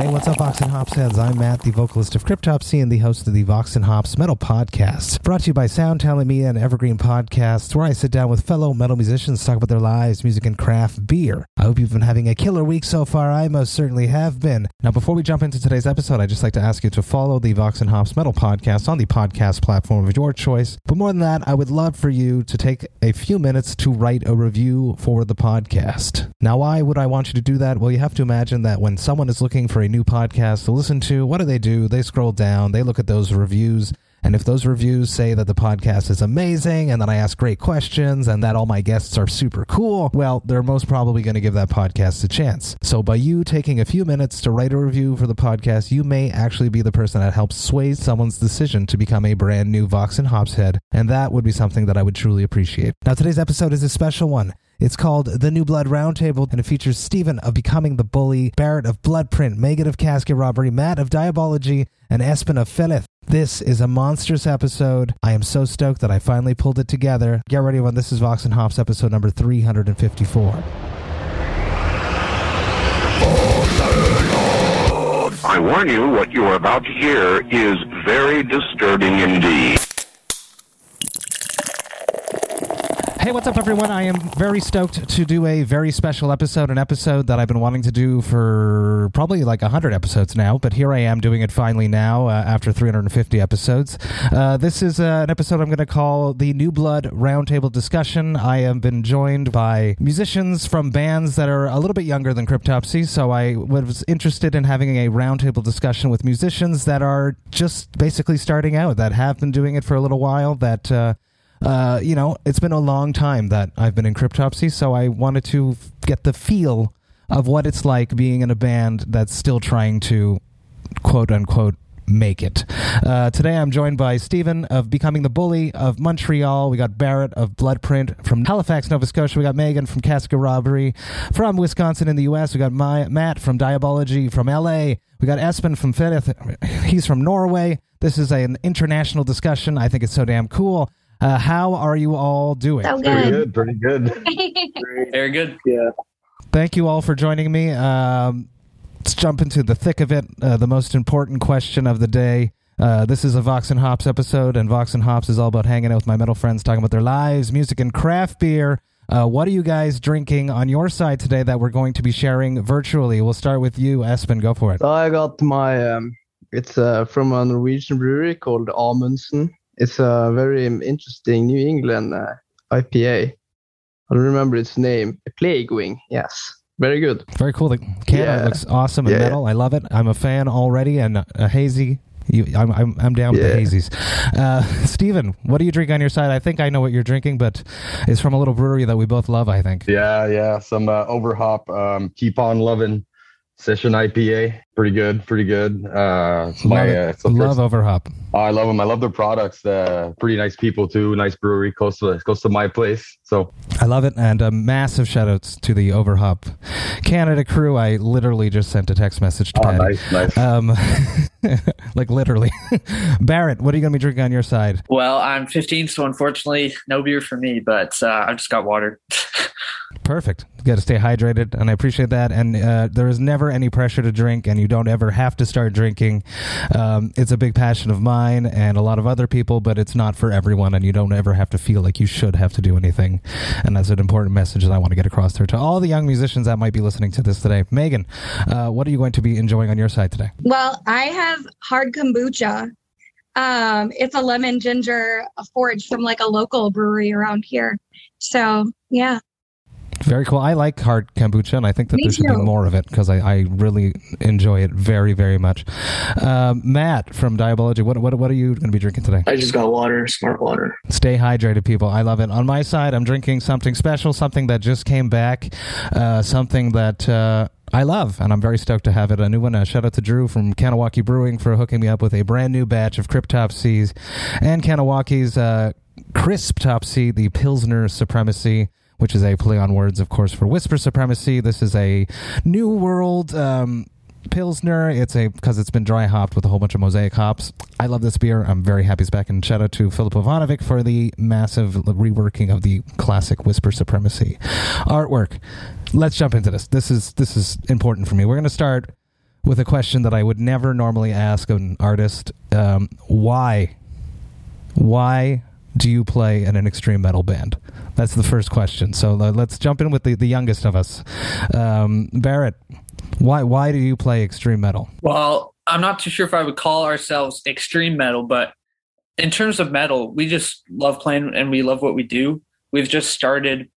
Hey, what's up, Vox and Hops heads? I'm Matt, the vocalist of Cryptopsy and the host of the Vox and Hops Metal Podcast. Brought to you by Sound Talent Media and Evergreen Podcasts, where I sit down with fellow metal musicians talk about their lives, music, and craft beer. I hope you've been having a killer week so far. I most certainly have been. Now, before we jump into today's episode, I'd just like to ask you to follow the Vox and Hops Metal Podcast on the podcast platform of your choice. But more than that, I would love for you to take a few minutes to write a review for the podcast. Now, why would I want you to do that? Well, you have to imagine that when someone is looking for a new podcast to listen to, what do they do? They scroll down, they look at those reviews. And if those reviews say that the podcast is amazing and that I ask great questions and that all my guests are super cool, well, they're most probably going to give that podcast a chance. So by you taking a few minutes to write a review for the podcast, you may actually be the person that helps sway someone's decision to become a brand new Vox and head. And that would be something that I would truly appreciate. Now, today's episode is a special one. It's called The New Blood Roundtable, and it features Stephen of Becoming the Bully, Barrett of Bloodprint, Megan of Casket Robbery, Matt of Diabology, and Espen of Felith. This is a monstrous episode. I am so stoked that I finally pulled it together. Get ready when this is Vox and Hops episode number 354. I warn you, what you are about to hear is very disturbing indeed. Hey, what's up, everyone? I am very stoked to do a very special episode, an episode that I've been wanting to do for probably like 100 episodes now, but here I am doing it finally now uh, after 350 episodes. Uh, this is uh, an episode I'm going to call the New Blood Roundtable Discussion. I have been joined by musicians from bands that are a little bit younger than Cryptopsy, so I was interested in having a roundtable discussion with musicians that are just basically starting out, that have been doing it for a little while, that uh, you know, it's been a long time that I've been in Cryptopsy, so I wanted to f- get the feel of what it's like being in a band that's still trying to quote unquote make it. Uh, today I'm joined by Stephen of Becoming the Bully of Montreal. We got Barrett of Bloodprint from Halifax, Nova Scotia. We got Megan from Casket Robbery from Wisconsin in the U.S. We got my, Matt from Diabology from L.A. We got Espen from Felith. He's from Norway. This is an international discussion. I think it's so damn cool. Uh, how are you all doing? So Pretty good. good, pretty good. Very good. Yeah. Thank you all for joining me. Um, let's jump into the thick of it. Uh, the most important question of the day. Uh, this is a Vox and Hops episode, and Vox and Hops is all about hanging out with my metal friends, talking about their lives, music, and craft beer. Uh, what are you guys drinking on your side today that we're going to be sharing virtually? We'll start with you, Espen. Go for it. So I got my um, it's uh, from a Norwegian brewery called Amundsen. It's a very interesting New England uh, IPA. I don't remember its name. A Plague Wing. Yes, very good. Very cool. The can Yeah. looks awesome and Yeah. metal. I love it. I'm a fan already, and a hazy. You, I'm, I'm, I'm down with the Yeah. hazies. Uh, Steven, what do you drink on your side? I think I know what you're drinking, but it's from a little brewery that we both love. I think. Yeah, yeah. Some uh, overhop. Um, keep on loving session IPA. Pretty good, pretty good. Uh, it's my, love uh, it's the love first- Overhop. Oh, I love them. I love their products. Uh, pretty nice people too. Nice brewery, close to close to my place. So I love it, and a massive shout outs to the Overhop Canada crew. I literally just sent a text message to oh, Patty. nice, nice. Um, like literally. Barrett, what are you going to be drinking on your side? Well, I'm 15, so unfortunately, no beer for me, but uh, I've just got water. Perfect. You got to stay hydrated, and I appreciate that. And uh, there is never any pressure to drink, and you don't ever have to start drinking. Um, it's a big passion of mine and a lot of other people, but it's not for everyone, and you don't ever have to feel like you should have to do anything. And that's an important message that I want to get across there to all the young musicians that might be listening to this today. Megan, uh, what are you going to be enjoying on your side today? Well, I have hard kombucha. Um, it's a lemon ginger forage from like a local brewery around here. So yeah, Very cool. I like hard kombucha, and I think that Me there should be more of it because I, I really enjoy it very, very much. Um, Matt from Diabology, what, what, what are you going to be drinking today? I just got water, smart water. Stay hydrated, people. I love it. On my side, I'm drinking something special, something that just came back, uh, something that uh, I love, and I'm very stoked to have it. A new one. Uh, shout out to Drew from Kahnawake Brewing for hooking me up with a brand new batch of Cryptopsies and Kahnawake's uh, Crisp Topsy, the Pilsner Supremacy. Which is a play on words, of course, for Whisper Supremacy. This is a New World um, Pilsner. It's a because it's been dry hopped with a whole bunch of mosaic hops. I love this beer. I'm very happy it's back. And shout out to Philip Ivanovic for the massive reworking of the classic Whisper Supremacy artwork. Let's jump into this. This is this is important for me. We're going to start with a question that I would never normally ask an artist. Um, why? Why do you play in an extreme metal band? That's the first question. So let's jump in with the, the youngest of us. Um, Barrett, why why do you play extreme metal? Well, I'm not too sure if I would call ourselves extreme metal, but in terms of metal, we just love playing and we love what we do. We've just started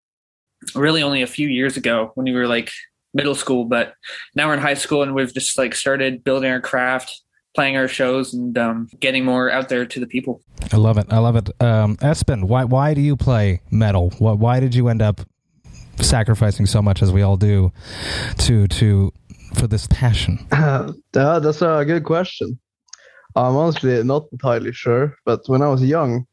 really only a few years ago when we were like middle school, but now we're in high school and we've just like started building our craft, playing our shows, and um, getting more out there to the people. I love it. I love it. Um, Espen, why why do you play metal? Why, why did you end up sacrificing so much as we all do to to for this passion? Uh, that's a good question. I'm honestly not entirely sure, but when I was young,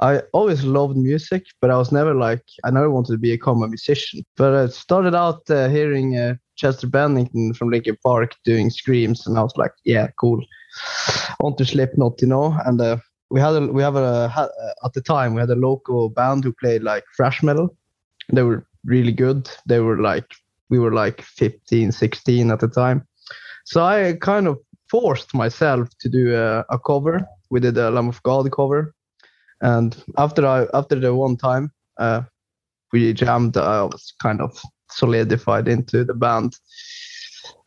I always loved music, but I was never like I never wanted to become a musician. But I started out uh, hearing uh, Chester Bennington from Linkin Park doing screams, and I was like, yeah, cool. On to Slipknot, you know. And uh, we had a, we have a uh, at the time we had a local band who played like thrash metal. They were really good. They were like we were like 15, 16 at the time. So I kind of forced myself to do a, a cover. We did a Lamb of God cover and after I after the one time uh, we jammed, I was kind of solidified into the band.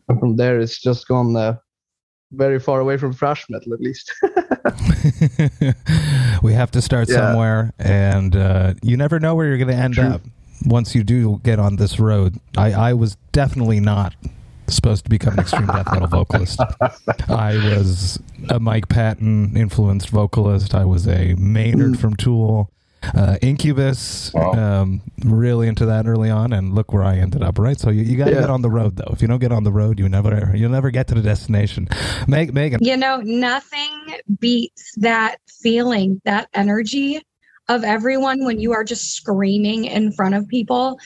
And from there, it's just gone uh, very far away from thrash metal, at least. we have to start yeah. somewhere, and uh, you never know where you're going to end True. up once you do get on this road. I, I was definitely not supposed to become an extreme death metal vocalist. I was a Mike Patton influenced vocalist. I was a Maynard from Tool. Uh, Incubus, wow. um, really into that early on, and look where I ended up. Right, so you, you got to yeah. get on the road, though. If you don't get on the road, you never you'll never get to the destination. Meg, Megan, you know, nothing beats that feeling, that energy of everyone when you are just screaming in front of people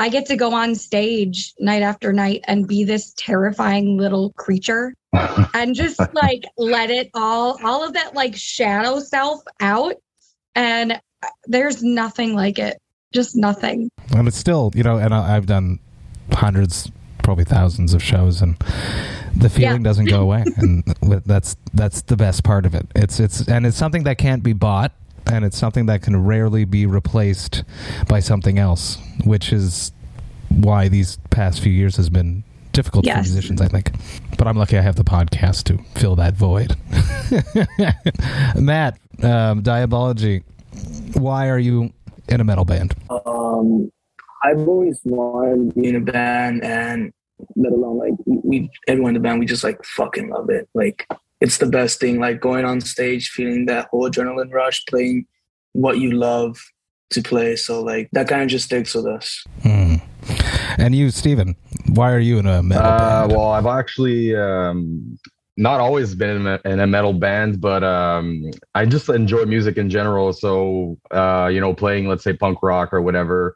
I get to go on stage night after night and be this terrifying little creature and just like let it all, all of that like shadow self out. And there's nothing like it, just nothing. And it's still, you know, and I've done hundreds, probably thousands of shows and the feeling yeah. doesn't go away and that's that's the best part of it it's it's and it's something that can't be bought and it's something that can rarely be replaced by something else, which is why these past few years has been difficult yes. for musicians, I think. But I'm lucky I have the podcast to fill that void. Matt, um, Diabology, why are you in a metal band? Um, I've always wanted to be in a band, and let alone like we, everyone in the band, we just like fucking love it. Like it's the best thing. Like going on stage, feeling that whole adrenaline rush, playing what you love to play. So like that kind of just sticks with us. Hmm. And you, Steven, why are you in a metal uh, band? Well, I've actually um, not always been in a, metal band, but um, I just enjoy music in general. So uh, you know, playing let's say punk rock or whatever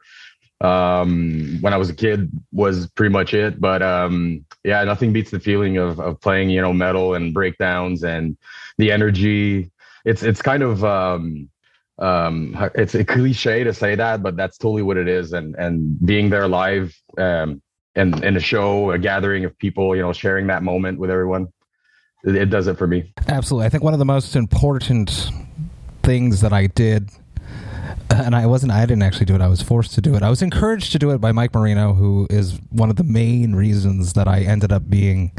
um, when I was a kid was pretty much it. But um, yeah, nothing beats the feeling of of playing you know metal and breakdowns and the energy. It's it's kind of um, um, it's a cliche to say that, but that's totally what it is. And and being there live um, and in a show, a gathering of people, you know, sharing that moment with everyone, it, does it for me. Absolutely, I think one of the most important things that I did and I wasn't. I didn't actually do it. I was forced to do it. I was encouraged to do it by Mike Marino, who is one of the main reasons that I ended up being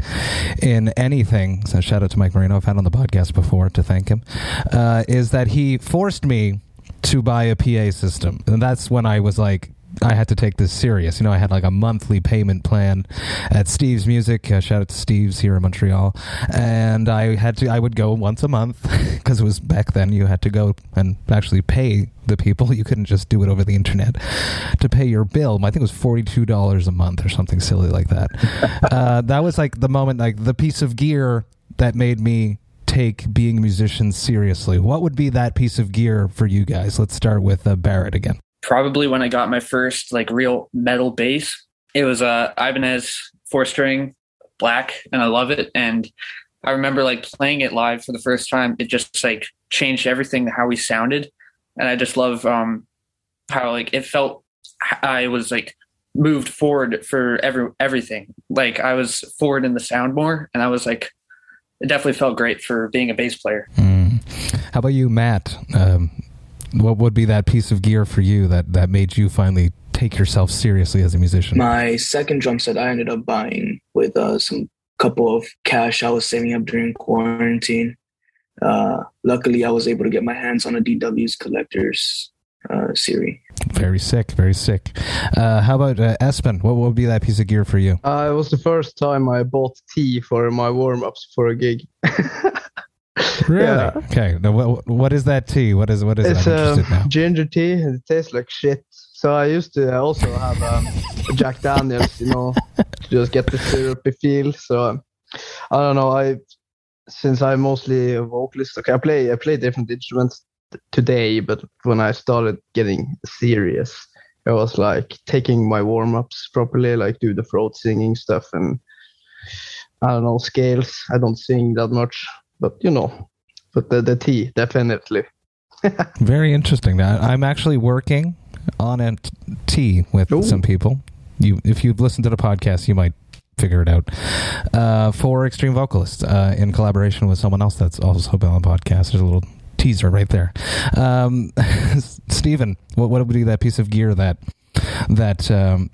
in anything. So shout out to Mike Marino. I've had on the podcast before to thank him. Uh, is that he forced me to buy a PA system, and that's when I was like, I had to take this serious. You know, I had like a monthly payment plan at Steve's Music. Uh, shout out to Steve's here in Montreal, and I had to. I would go once a month because it was back then. You had to go and actually pay the people. You couldn't just do it over the internet to pay your bill. I think it was forty two dollars a month or something silly like that. uh, that was like the moment, like the piece of gear that made me take being a musician seriously. What would be that piece of gear for you guys? Let's start with uh, Barrett again probably when I got my first like real metal bass. It was a Ibanez four string black and I love it. And I remember like playing it live for the first time. It just like changed everything how we sounded. And I just love um, how like it felt. I was like moved forward for every everything. Like I was forward in the sound more, and I was like, it definitely felt great for being a bass player. Mm. How about you, Matt? Um, what would be that piece of gear for you that that made you finally take yourself seriously as a musician? My second drum set I ended up buying with uh, some couple of cash I was saving up during quarantine. Uh, luckily, I was able to get my hands on a DW's collector's uh, series. Very sick, very sick. Uh, how about uh, Espen? What would be that piece of gear for you? Uh, it was the first time I bought tea for my warm ups for a gig. really? Yeah. Okay. Now, what, what is that tea? What is what is it's, it? Um, ginger tea. It tastes like shit. So I used to also have um, Jack Daniels, you know, to just get the syrupy feel. So I don't know. I since I'm mostly a vocalist. Okay, I play I play different instruments today, but when I started getting serious, I was like taking my warm ups properly, like do the throat singing stuff and I don't know scales. I don't sing that much, but you know, but the the tea definitely. Very interesting. I'm actually working on a tea with Ooh. some people. You, if you've listened to the podcast, you might figure it out. Uh, for Extreme Vocalist, uh, in collaboration with someone else that's also been on the podcast. There's a little teaser right there. Um, Stephen, what, what would be that piece of gear that that um,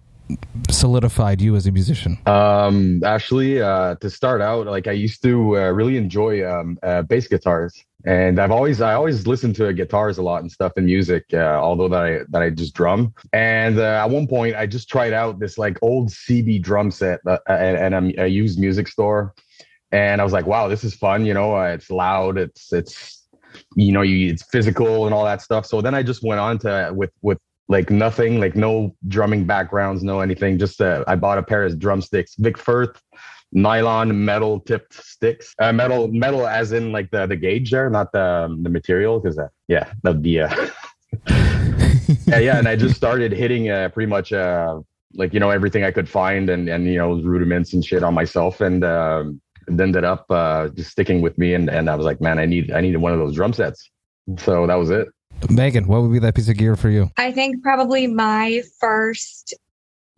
solidified you as a musician? Um, actually, uh, to start out, like I used to uh, really enjoy um, uh, bass guitars, and I've always I always listened to guitars a lot and stuff in music, uh, although that I that I just drum. And uh, at one point, I just tried out this like old CB drum set uh, and, and a used music store, and I was like, wow, this is fun. You know, it's loud. It's it's you know you it's physical and all that stuff so then i just went on to with with like nothing like no drumming backgrounds no anything just uh, i bought a pair of drumsticks vic firth nylon metal tipped sticks uh, metal metal as in like the the gauge there not the um, the material because uh, yeah that'd be uh yeah yeah and i just started hitting uh pretty much uh like you know everything i could find and and you know rudiments and shit on myself and um it ended up uh, just sticking with me, and, and I was like, man, I need I needed one of those drum sets. So that was it. Megan, what would be that piece of gear for you? I think probably my first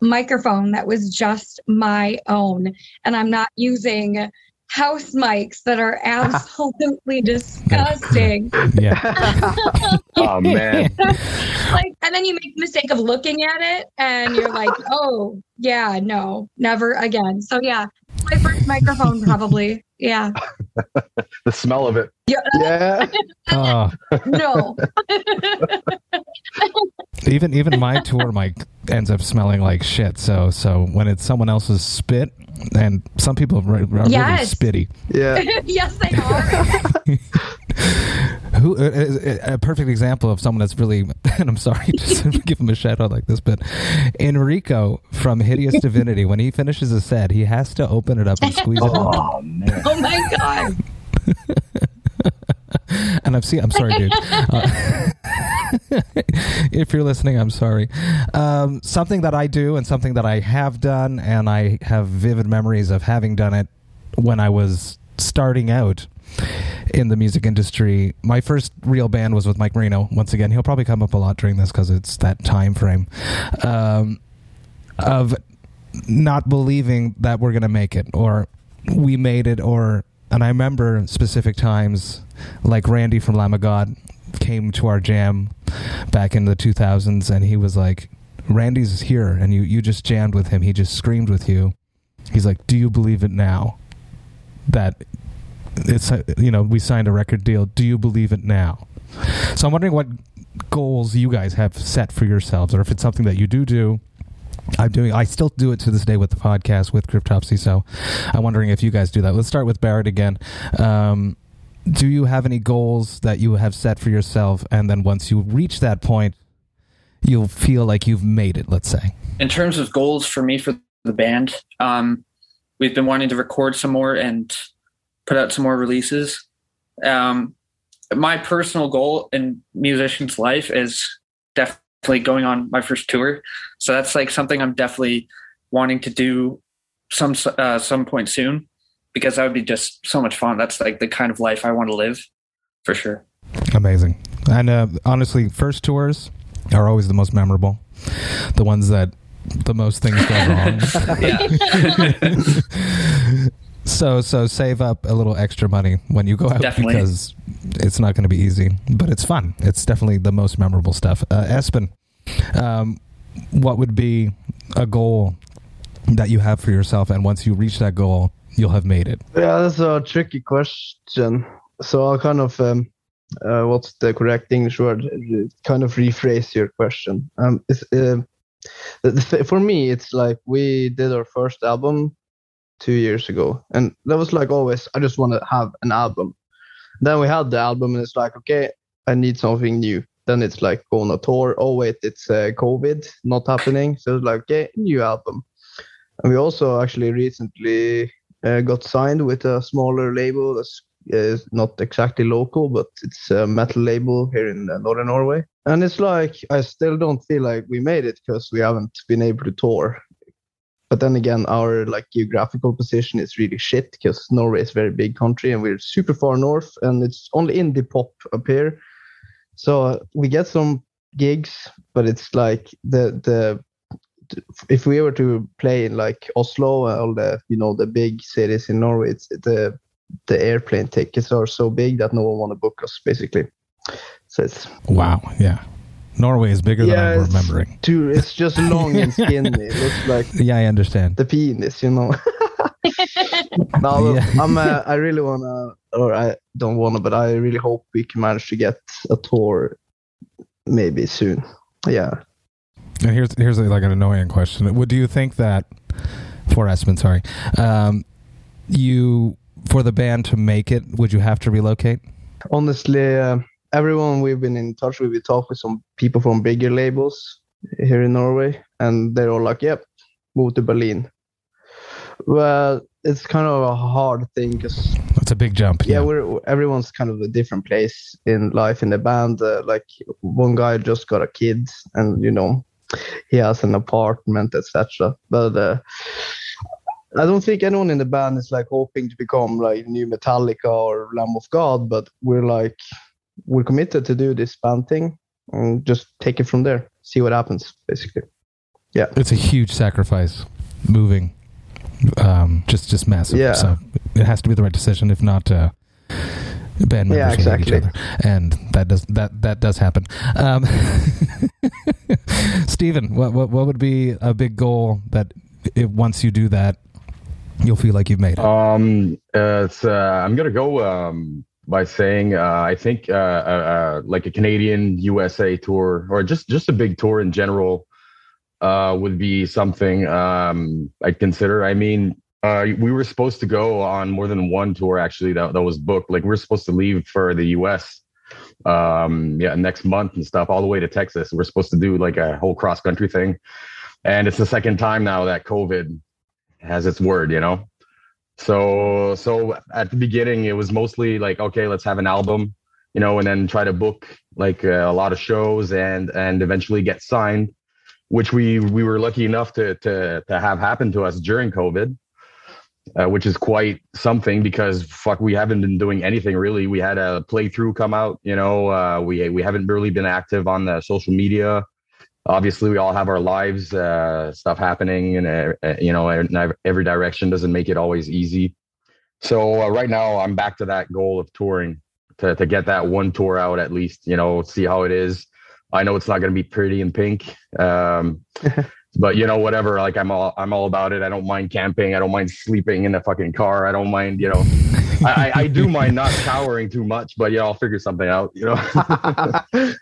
microphone that was just my own, and I'm not using house mics that are absolutely disgusting. Yeah. oh man. like and then you make the mistake of looking at it and you're like, "Oh, yeah, no, never again." So yeah, my first microphone probably. Yeah. the smell of it. Yeah. Yeah. oh. No. even even my tour mic ends up smelling like shit. So so when it's someone else's spit, and some people are, are yes. really spitty. Yeah. yes, they are. Who uh, uh, a perfect example of someone that's really and I'm sorry to give him a shout out like this, but Enrico from Hideous Divinity, when he finishes a set, he has to open it up and squeeze it. Oh! Oh my god! and I've seen. I'm sorry, dude. Uh, if you're listening, I'm sorry. Um, something that I do and something that I have done, and I have vivid memories of having done it when I was starting out in the music industry. My first real band was with Mike Marino. Once again, he'll probably come up a lot during this because it's that time frame um, of not believing that we're going to make it or we made it or and I remember specific times like Randy from Lamb of God came to our jam back in the 2000s and he was like Randy's here and you you just jammed with him. He just screamed with you. He's like do you believe it now that it's you know we signed a record deal? Do you believe it now? So i'm wondering what goals you guys have set for yourselves or if it's something that you do do i'm doing i still do it to this day with the podcast with cryptopsy so i'm wondering if you guys do that. Let's start with barrett again. Um, do you have any goals that you have set for yourself? And then once you reach that point you'll feel like you've made it let's say. In terms of goals for me for the band um, we've been wanting to record some more and put out some more releases. Um, my personal goal in musician's life is definitely going on my first tour so that's like something i'm definitely wanting to do some uh, some point soon because that would be just so much fun. That's like the kind of life I want to live for sure. Amazing. And uh, honestly, first tours are always the most memorable. The ones that the most things go wrong. so so save up a little extra money when you go out Definitely. because it's not going to be easy, but it's fun. It's definitely the most memorable stuff. Uh, Espen, um, what would be a goal that you have for yourself, and once you reach that goal, you'll have made it? Yeah, that's a tricky question. So I'll kind of, um, uh, what's the correct English word? Kind of rephrase your question. Um, uh, for me, it's like we did our first album two years ago, and that was like always. I just want to have an album. Then we had the album, and it's like, okay, I need something new. Then it's like go on a tour. Oh wait, it's uh, COVID, not happening. So it's like, okay, new album. And we also actually recently uh, got signed with a smaller label that's uh, not exactly local, but it's a metal label here in uh, northern Norway. And it's like I still don't feel like we made it because we haven't been able to tour. But then again, our like geographical position is really shit because Norway is a very big country and we're super far north, and it's only indie pop up here. So uh, we get some gigs, but it's like the the if we were to play in like Oslo, all the you know the big cities in Norway, it's the the airplane tickets are so big that no one want to book us basically. So it's Wow, yeah. Norway is bigger yeah, than I'm remembering. too. It's just long and skinny. It looks like Yeah, I understand. the penis, you know. no, Yeah. I'm. Uh, I really wanna, or I don't wanna, but I really hope we can manage to get a tour, maybe soon. Yeah. And here's here's like an annoying question. Would do you think that for Espen, sorry, um, you for the band to make it, would you have to relocate? honestly, uh, everyone we've been in touch with, we talked with some people from bigger labels here in Norway, and they're all like, "Yep, move to Berlin." Well, it's kind of a hard thing because It's a big jump. yeah, we're everyone's kind of a different place in life in the band. Uh, like one guy just got a kid, and you know, he has an apartment, etc. But uh, I don't think anyone in the band is like hoping to become like new Metallica or Lamb of God. But we're like, we're committed to do this band thing and just take it from there, see what happens, basically. Yeah, it's a huge sacrifice moving. Um, just just massive. Yeah. So it has to be the right decision. If not, uh, band members Yeah, hate exactly. each other, and that does that that does happen. Um, Steven, what, what what would be a big goal that if once you do that, you'll feel like you've made it? Um, uh, it's, uh, I'm gonna go um, by saying uh, I think uh, uh, uh, like a Canadian USA tour or just just a big tour in general uh, would be something um, I'd consider. I mean, uh, we were supposed to go on more than one tour actually that that was booked. Like we are supposed to leave for the US um yeah next month and stuff all the way to texas we're supposed to do like a whole cross country thing and it's the second time now that covid has its word you know so so at the beginning it was mostly like okay let's have an album you know and then try to book like uh, a lot of shows and and eventually get signed which we we were lucky enough to to to have happen to us during covid uh, which is quite something because fuck we haven't been doing anything really. We had a playthrough come out you know uh, we we haven't really been active on the social media. Obviously we all have our lives uh, stuff happening and uh, you know every direction doesn't make it always easy. So uh, right now i'm back to that goal of touring to, to get that one tour out at least you know see how it is i know it's not going to be pretty and pink um, but you know whatever like i'm all i'm all about it. I don't mind camping. I don't mind sleeping in a fucking car. I don't mind you know. I, I, do mind not showering too much but yeah i'll figure something out you know.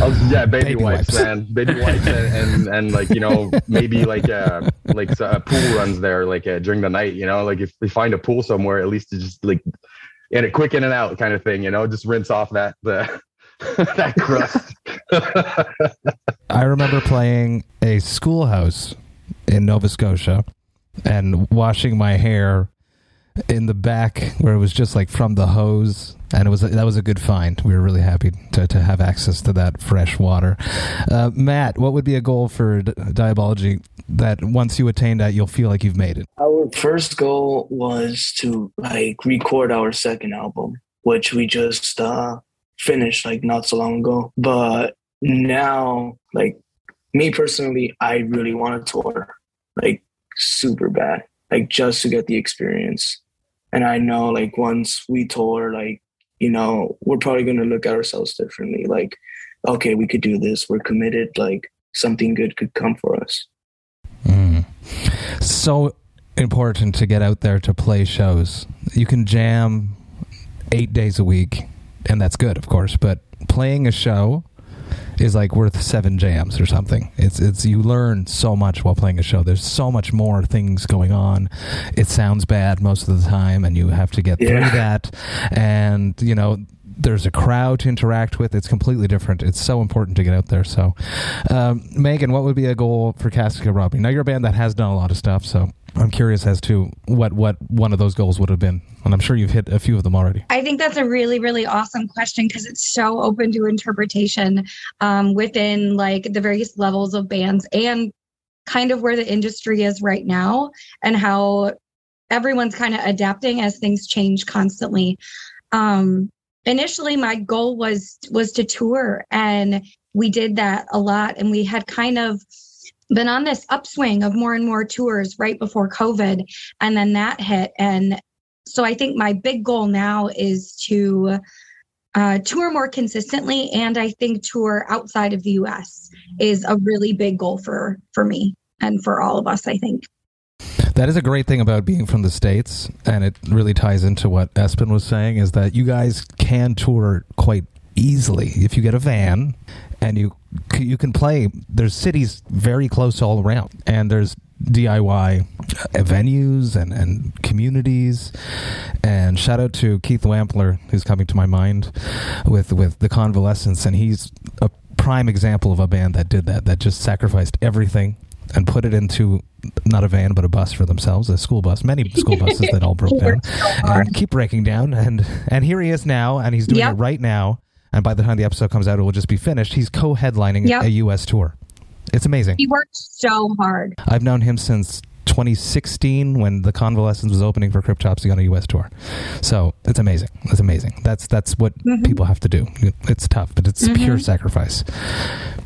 I'll, yeah, baby, Baby wipes, wipes. man, baby wipes, and, and and like you know maybe like uh like uh, pool runs there like uh, during the night, you know, like if we find a pool somewhere, at least to just like in a quick in and out kind of thing, you know, just rinse off that the that crust. I remember playing a schoolhouse in Nova Scotia and washing my hair in the back where it was just like from the hose and it was a, that was a good find. We were really happy to, to have access to that fresh water. Uh, Matt, what would be a goal for D- Diabology that once you attain that, you'll feel like you've made it? Our first goal was to like record our second album, which we just uh, finished like not so long ago. But now, like me personally, I really want to tour, like super bad, like just to get the experience. And I know like once we tour, like you know, we're probably going to look at ourselves differently. Like, okay, we could do this. We're committed. Like, something good could come for us. Mm. So important to get out there to play shows. You can jam eight days a week, and that's good, of course, but playing a show is like worth seven jams or something. It's it's you learn so much while playing a show. There's so much more things going on. It sounds bad most of the time, and you have to get yeah. through that. And you know there's a crowd to interact with. It's completely different. It's so important to get out there. So, um, Megan, what would be a goal for Casket Robbery? Now you're a band that has done a lot of stuff, so I'm curious as to what what one of those goals would have been, and I'm sure you've hit a few of them already. I think that's a really really awesome question because it's so open to interpretation um, within like the various levels of bands and kind of where the industry is right now and how everyone's kind of adapting as things change constantly. Um, initially, my goal was was to tour, and we did that a lot, and we had kind of been on this upswing of more and more tours right before COVID. And then that hit. And so I think my big goal now is to uh, tour more consistently. And I think tour outside of the US is a really big goal for, for me and for all of us, I think. That is a great thing about being from the States. And it really ties into what Espen was saying is that you guys can tour quite easily if you get a van and you you can play. There's cities very close all around, and there's DIY venues and, and communities. And shout out to Keith Wampler, who's coming to my mind with with the Convalescence, and he's a prime example of a band that did that. That just sacrificed everything and put it into not a van but a bus for themselves, a school bus, many school buses that all broke down and keep breaking down. And and here he is now, and he's doing yep. it right now and by the time the episode comes out, it will just be finished. He's co-headlining yep. a U.S. tour. It's amazing. He worked so hard. I've known him since 2016 when the Convalescence was opening for Cryptopsy on a U.S. tour. So it's amazing. It's amazing. That's that's what mm-hmm. people have to do. It's tough, but it's mm-hmm. pure sacrifice.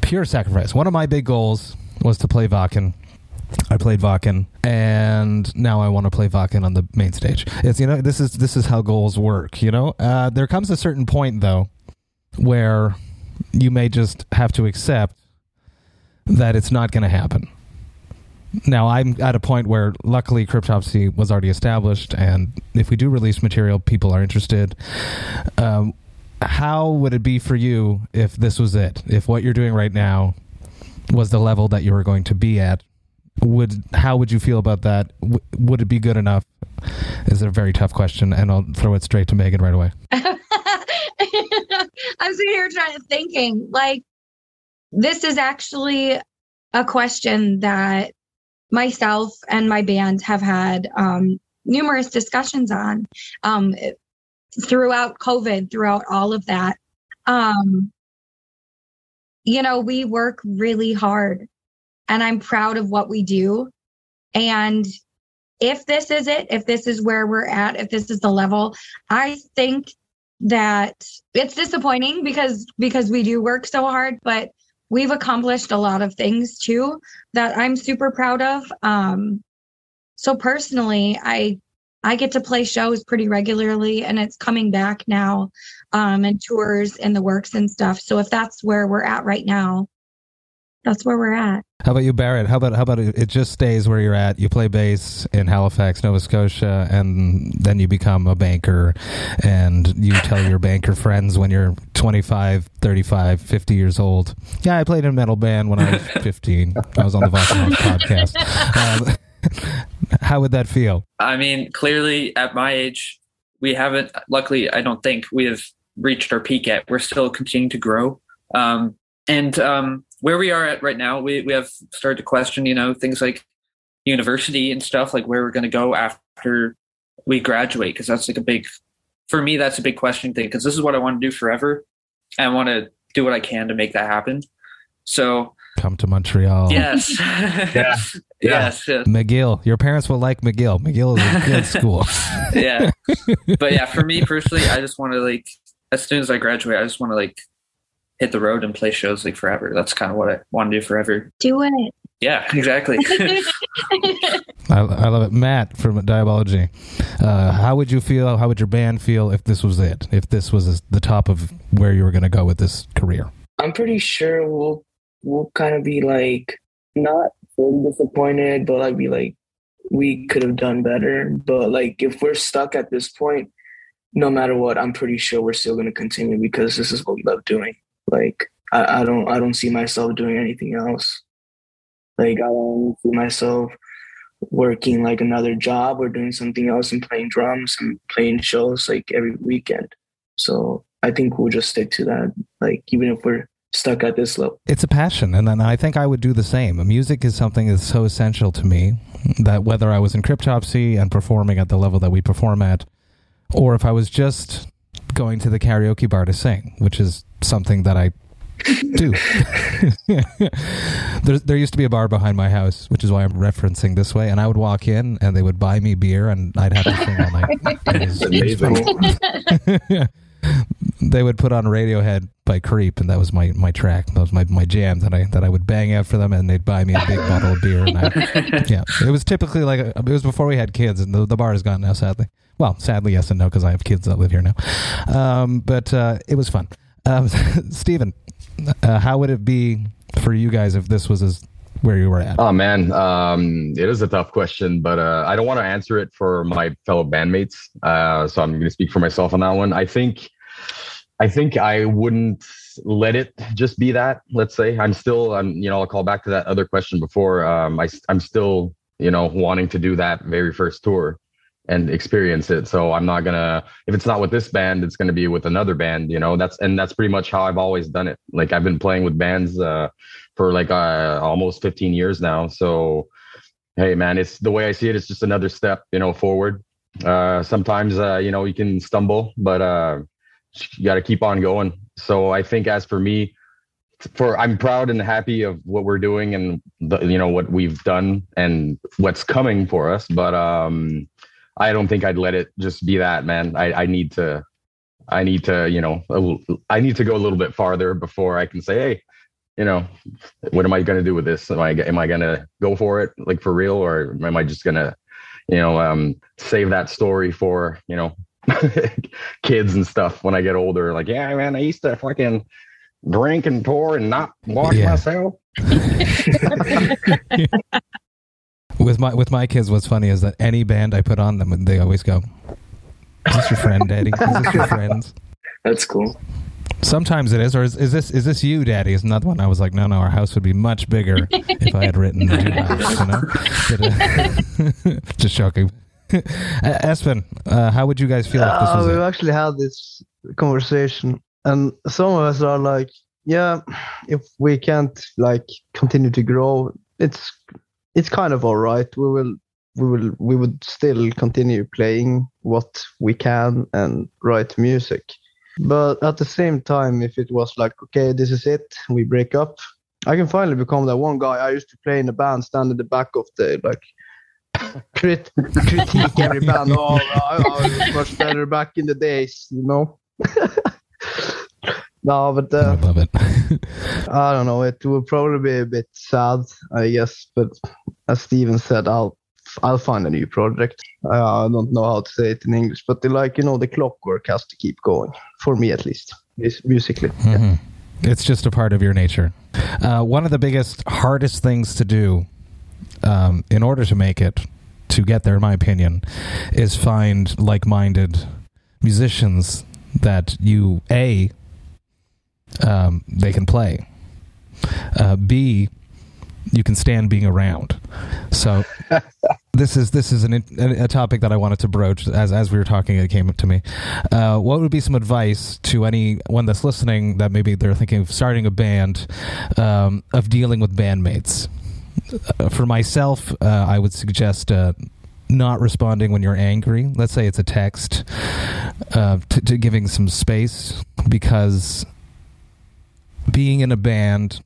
Pure sacrifice. One of my big goals was to play Wacken. I played Wacken, and now I want to play Wacken on the main stage. It's you know this is this is how goals work. You know, uh, there comes a certain point though where you may just have to accept that it's not going to happen. Now, I'm at a point where luckily Cryptopsy was already established, and if we do release material, people are interested. Um, how would it be for you if this was it? If what you're doing right now was the level that you were going to be at? Would how would you feel about that? W- would it be good enough? Is a very tough question, and I'll throw it straight to Megan right away. I'm sitting here trying to thinking like this is actually a question that myself and my band have had um, numerous discussions on um, throughout COVID, throughout all of that. Um, you know, we work really hard and I'm proud of what we do. And if this is it, if this is where we're at, if this is the level, I think that it's disappointing because because we do work so hard but we've accomplished a lot of things too that i'm super proud of. Um so personally i i get to play shows pretty regularly and it's coming back now um and tours and the works and stuff. So if that's where we're at right now that's where we're at. How about you, Barrett? How about how about it, it just stays where you're at? You play bass in Halifax, Nova Scotia, and then you become a banker, and you tell your banker friends when you're 25, 35, 50 years old. Yeah, I played in a metal band when I was 15. I was on the Voxen podcast. Um, how would that feel? I mean, clearly at my age, we haven't. Luckily, I don't think we have reached our peak yet. We're still continuing to grow. Um, and um, where we are at right now, we, we have started to question, you know, things like university and stuff, like where we're going to go after we graduate, because that's like a big for me, that's a big question thing because this is what I want to do forever. I want to do what I can to make that happen. So Come to Montreal. yes, Yeah. yes, yeah. McGill. Your parents will like McGill. McGill is a good school. yeah. But yeah, for me personally, I just want to like as soon as I graduate, I just want to like hit the road and play shows like forever. That's kind of what I want to do forever. Do it. Yeah, exactly. I, I love it. Matt from Diabology. Uh, how would you feel? How would your band feel if this was it? If this was the top of where you were going to go with this career? I'm pretty sure we'll we'll kind of be like not fully disappointed, but like be like we could have done better. But like if we're stuck at this point, no matter what, I'm pretty sure we're still gonna continue because this is what we love doing. Like I, I don't I don't see myself doing anything else. Like I don't see myself working like another job or doing something else and playing drums and playing shows like every weekend. So I think we'll just stick to that. Like even if we're stuck at this level. It's a passion, and then I think I would do the same. Music is something that's so essential to me that whether I was in Cryptopsy and performing at the level that we perform at, or if I was just going to the karaoke bar to sing, which is something that I do. there, there used to be a bar behind my house, which is why I'm referencing this way. And I would walk in, and they would buy me beer, and I'd have to sing all night. It was- it was Amazing. they would put on Radiohead by Creep, and that was my, my track. That was my, my jam that I that I would bang out for them, and they'd buy me a big bottle of beer. And I, yeah, it was typically like a, it was before we had kids, and the, the bar is gone now. Sadly, well, sadly, yes and no, because I have kids that live here now. Um, but uh, it was fun. Um, Steven, uh, how would it be for you guys if this was as where you were at? Oh man, um, it is a tough question, but uh, I don't want to answer it for my fellow bandmates. Uh, so I'm going to speak for myself on that one. I think, I think I wouldn't let it just be that. Let's say I'm still, I'm, you know, I'll call back to that other question before. Um, I, I'm still, you know, wanting to do that very first tour and experience it. So I'm not gonna, if it's not with this band, it's gonna be with another band. You know, that's and that's pretty much how I've always done it. Like I've been playing with bands. Uh, for like uh, almost 15 years now. So, hey, man, it's the way I see it. It's just another step, you know, forward. Uh, sometimes, uh, you know, you can stumble, but uh, you got to keep on going. So, I think as for me, for I'm proud and happy of what we're doing and the, you know what we've done and what's coming for us. But um, I don't think I'd let it just be that, man. I, I need to. I need to, you know, I need to go a little bit farther before I can say, hey, you know, what am I going to do with this? Am I am I going to go for it like for real, or am I just going to, you know, um, save that story for you know, kids and stuff when I get older? Like, yeah, man, I used to fucking drink and pour and not wash Yeah. myself. with my with my kids, what's funny is that any band I put on them, they always go, "Is this your friend, Daddy? Is this your friends?" That's cool. Sometimes it is, or is, is this is this you, Daddy? Is another one. I was like, no, no, our house would be much bigger if I had written the house, you know. But, uh, just joking. Uh, Espen, uh, how would you guys feel if this Uh, was we've it? actually had this conversation, and some of us are like, yeah, if we can't like continue to grow, it's it's kind of all right. We will we will we would still continue playing what we can and write music. But at the same time, if it was like, okay, this is it, we break up, I can finally become that one guy I used to play in a band, stand in the back of the like crit- critique every band. Oh, I, I was much better back in the days, you know. no, but I uh, love it. I don't know. It will probably be a bit sad, I guess. But as Steven said, I'll I'll find a new project. Uh, I don't know how to say it in English, but the, like you know, the clockwork has to keep going for me at least, mus- musically. Mhm. It's just a part of your nature. Uh, one of the biggest, hardest things to do um, in order to make it, to get there, in my opinion, is find like minded musicians that you, A, um, they can play, uh, B, you can stand being around. So this is this is an, a topic that I wanted to broach as as we were talking. It came up to me. Uh, what would be some advice to anyone that's listening that maybe they're thinking of starting a band, um, of dealing with bandmates? Uh, for myself, uh, I would suggest uh, not responding when you're angry. Let's say it's a text, uh, to, to giving some space because being in a band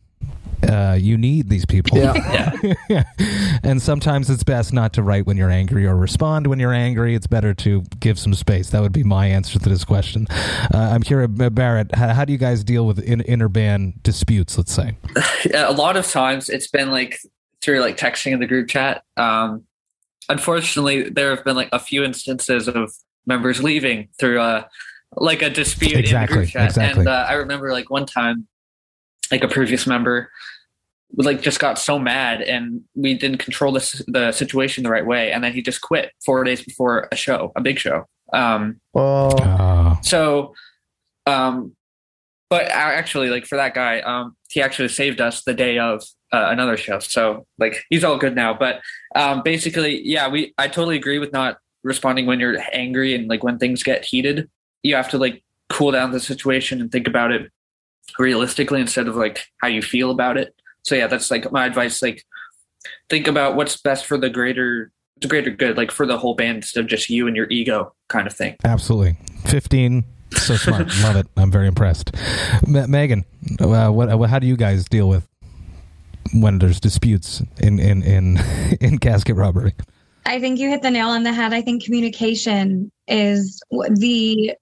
uh, you need these people. Yeah. Yeah. and sometimes it's best not to write when you're angry or respond when you're angry. It's better to give some space. That would be my answer to this question. Uh, I'm curious, Barrett, how, how do you guys deal with in, inter band disputes, let's say? Yeah, a lot of times it's been like through like texting in the group chat. Um, unfortunately, there have been like a few instances of members leaving through uh, like a dispute in the group chat. exactly. And uh, I remember like one time, like a previous member like just got so mad and we didn't control the, the situation the right way. And then he just quit four days before a show a big show. Um Oh, so um but actually like for that guy um he actually saved us the day of uh, another show. So like he's all good now. But um basically yeah we i totally agree with not responding when you're angry and like when things get heated. You have to like cool down the situation and think about it realistically instead of like how you feel about it so yeah that's like my advice like think about what's best for the greater the greater good like for the whole band instead of just you and your ego kind of thing absolutely. 15. So smart. Love it. I'm very impressed. M- Megan, uh, what, uh, how do you guys deal with when there's disputes in, in, in, in casket robbery? I think you hit the nail on the head. I think communication is the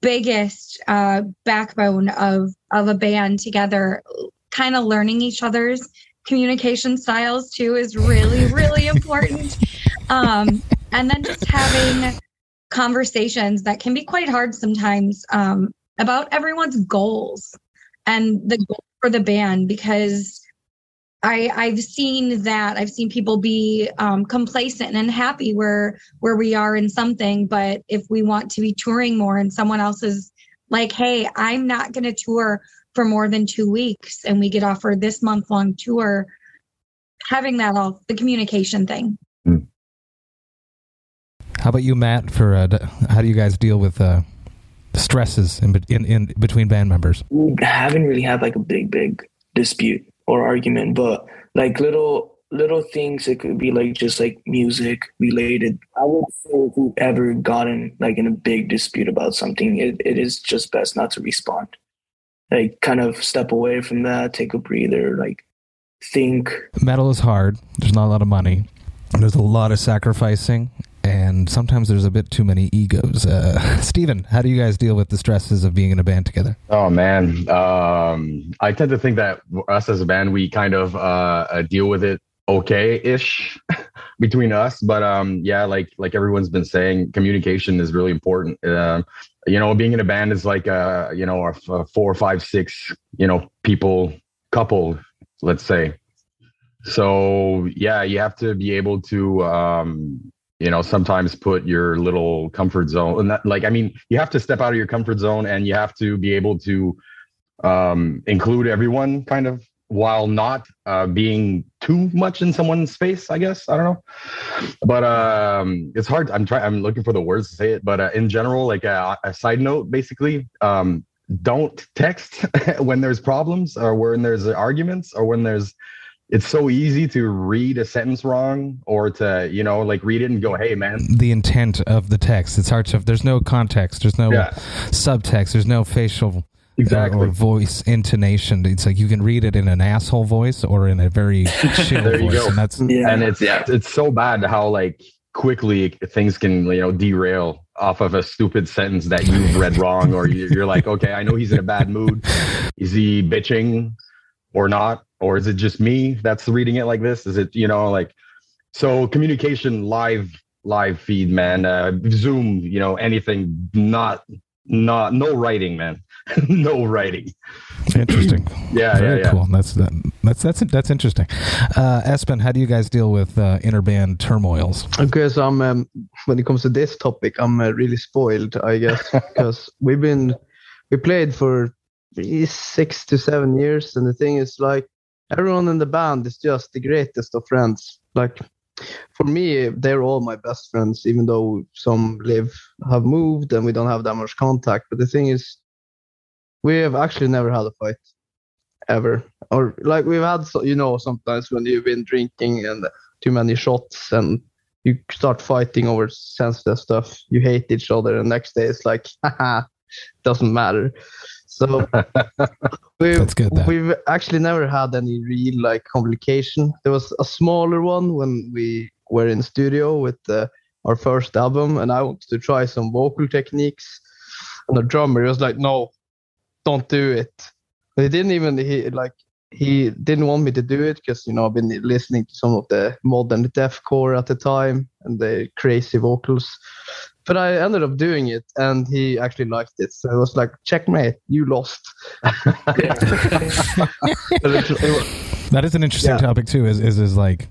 biggest uh, backbone of of a band together. Kind of learning each other's communication styles too is really really important. Um, and then just having conversations that can be quite hard sometimes um, about everyone's goals and the goal for the band because I, I've seen that. I've seen people be um, complacent and happy where where we are in something, but if we want to be touring more, and someone else is like, "Hey, I'm not going to tour for more than two weeks," and we get offered this month long tour, having that all the communication thing. How about you, Matt? For uh, how do you guys deal with uh, stresses in, in in between band members? we haven't really had like a big big dispute or argument but like little little things it could be like just like music related i would say if you've ever gotten like in a big dispute about something it, it is just best not to respond like kind of step away from that take a breather like think Metal is hard. There's not a lot of money. There's a lot of sacrificing, and sometimes there's a bit too many egos. Uh, Steven, how do you guys deal with the stresses of being in a band together? Oh man, um, I tend to think that us as a band, we kind of uh, uh, deal with it okay-ish between us. But um, yeah, like like everyone's been saying, communication is really important. Um, you know, being in a band is like uh, you know, a, a four, five, six, you know, people couple, let's say. So yeah, you have to be able to um, you know sometimes put your little comfort zone and that like i mean you have to step out of your comfort zone and you have to be able to um include everyone kind of while not uh being too much in someone's space i guess. I don't know. But um it's hard. I'm trying i'm looking for the words to say it but uh, in general like a, a side note basically um don't text when there's problems or when there's arguments or when there's it's so easy to read a sentence wrong or to you know like read it and go hey man The intent of the text. It's hard to. There's no context. There's no Yeah. subtext. There's no facial uh, Exactly. or voice intonation. It's like you can read it in an asshole voice or in a very chill There you voice, go. and that's yeah and it's Yeah. it's so bad how like quickly things can you know derail off of a stupid sentence that you've read wrong or you're like okay i know he's in a bad mood is he bitching or not or is it just me that's reading it like this is it you know like so communication live live feed man uh zoom you know anything not not no writing man no writing interesting. yeah very yeah yeah cool. That's that's that's that's interesting. Uh, Espen, how do you guys deal with uh, interband turmoils? Okay, so I'm um, when it comes to this topic, I'm uh, really spoiled, I guess, because we've been we played for six to seven years, and the thing is, like, everyone in the band is just the greatest of friends. Like, for me, they're all my best friends, even though some live have moved and we don't have that much contact. But the thing is, we have actually never had a fight ever, or like we've had, you know, sometimes when you've been drinking and too many shots and you start fighting over sensitive stuff. You hate each other, and next day it's like, haha, doesn't matter. So we've, That's good, we've actually never had any real like complication. There was a smaller one when we were in studio with the, our first album, and I wanted to try some vocal techniques. And the drummer was like, "No, don't do it." He didn't even he like he didn't want me to do it because you know I've been listening to some of the modern deathcore at the time and the crazy vocals. But I ended up doing it, and he actually liked it. So it was like, checkmate, you lost. But it- it was- That is an interesting Yeah. topic too. Is is is like,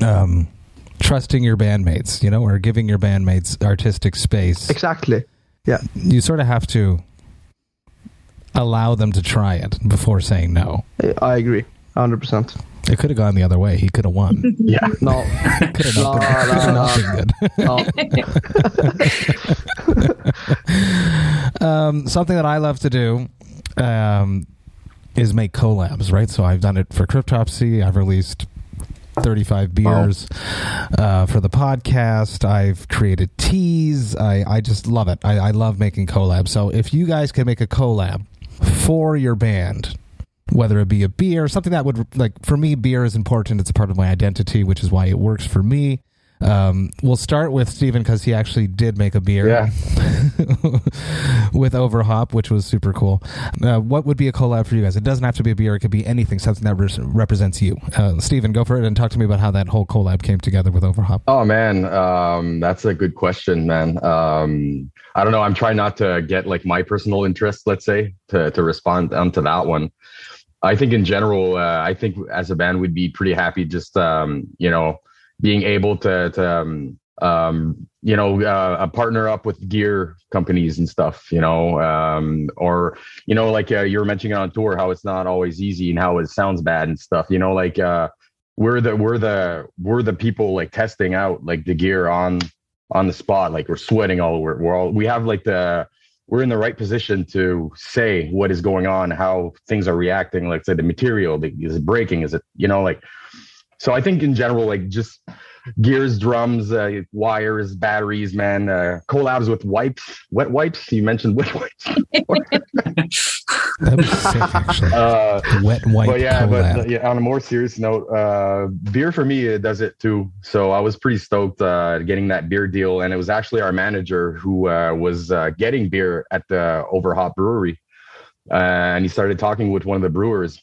um, trusting your bandmates, you know, or giving your bandmates artistic space. exactly. Yeah. You sort of have to allow them to try it before saying no. I- I agree, hundred percent. It could have gone the other way. He could have won. Yeah. No, Could have no, not, been, could have no, not been good. no. um, something that I love to do um, is make collabs, right? So I've done it for Cryptopsy. I've released 35 beers uh, for the podcast. I've created teas. I, I just love it. I, I love making collabs. So if you guys can make a collab for your band, whether it be a beer, something that would like for me, beer is important. It's a part of my identity, which is why it works for me. Um, we'll start with Steven because he actually did make a beer Yeah. with Overhop, which was super cool. Uh, what would be a collab for you guys? It doesn't have to be a beer; it could be anything, something that res- represents you. Uh, Steven, go for it and talk to me about how that whole collab came together with Overhop. Oh man, um, that's a good question, man. Um, I don't know. I'm trying not to get like my personal interest, let's say, to to respond onto that one. I think in general, uh, I think as a band we'd be pretty happy just um, you know being able to to um, um, you know uh, partner up with gear companies and stuff, you know, um, or you know like uh, you were mentioning on tour how it's not always easy and how it sounds bad and stuff, you know, like. Uh, we're the we're the we're the people like testing out like the gear on on the spot like we're sweating all over we're all we have like the we're in the right position to say what is going on how things are reacting like say the material is it breaking? Is it you know like so i think in general like just gears drums uh, wires batteries man uh, collabs with wipes wet wipes you mentioned wet wipes That'd be sick, actually. uh wet white but yeah, collab. but yeah, on a more serious note, uh, beer for me it does it too. So I was pretty stoked uh, getting that beer deal, and it was actually our manager who uh, was uh, getting beer at the Overhop Brewery, uh, and he started talking with one of the brewers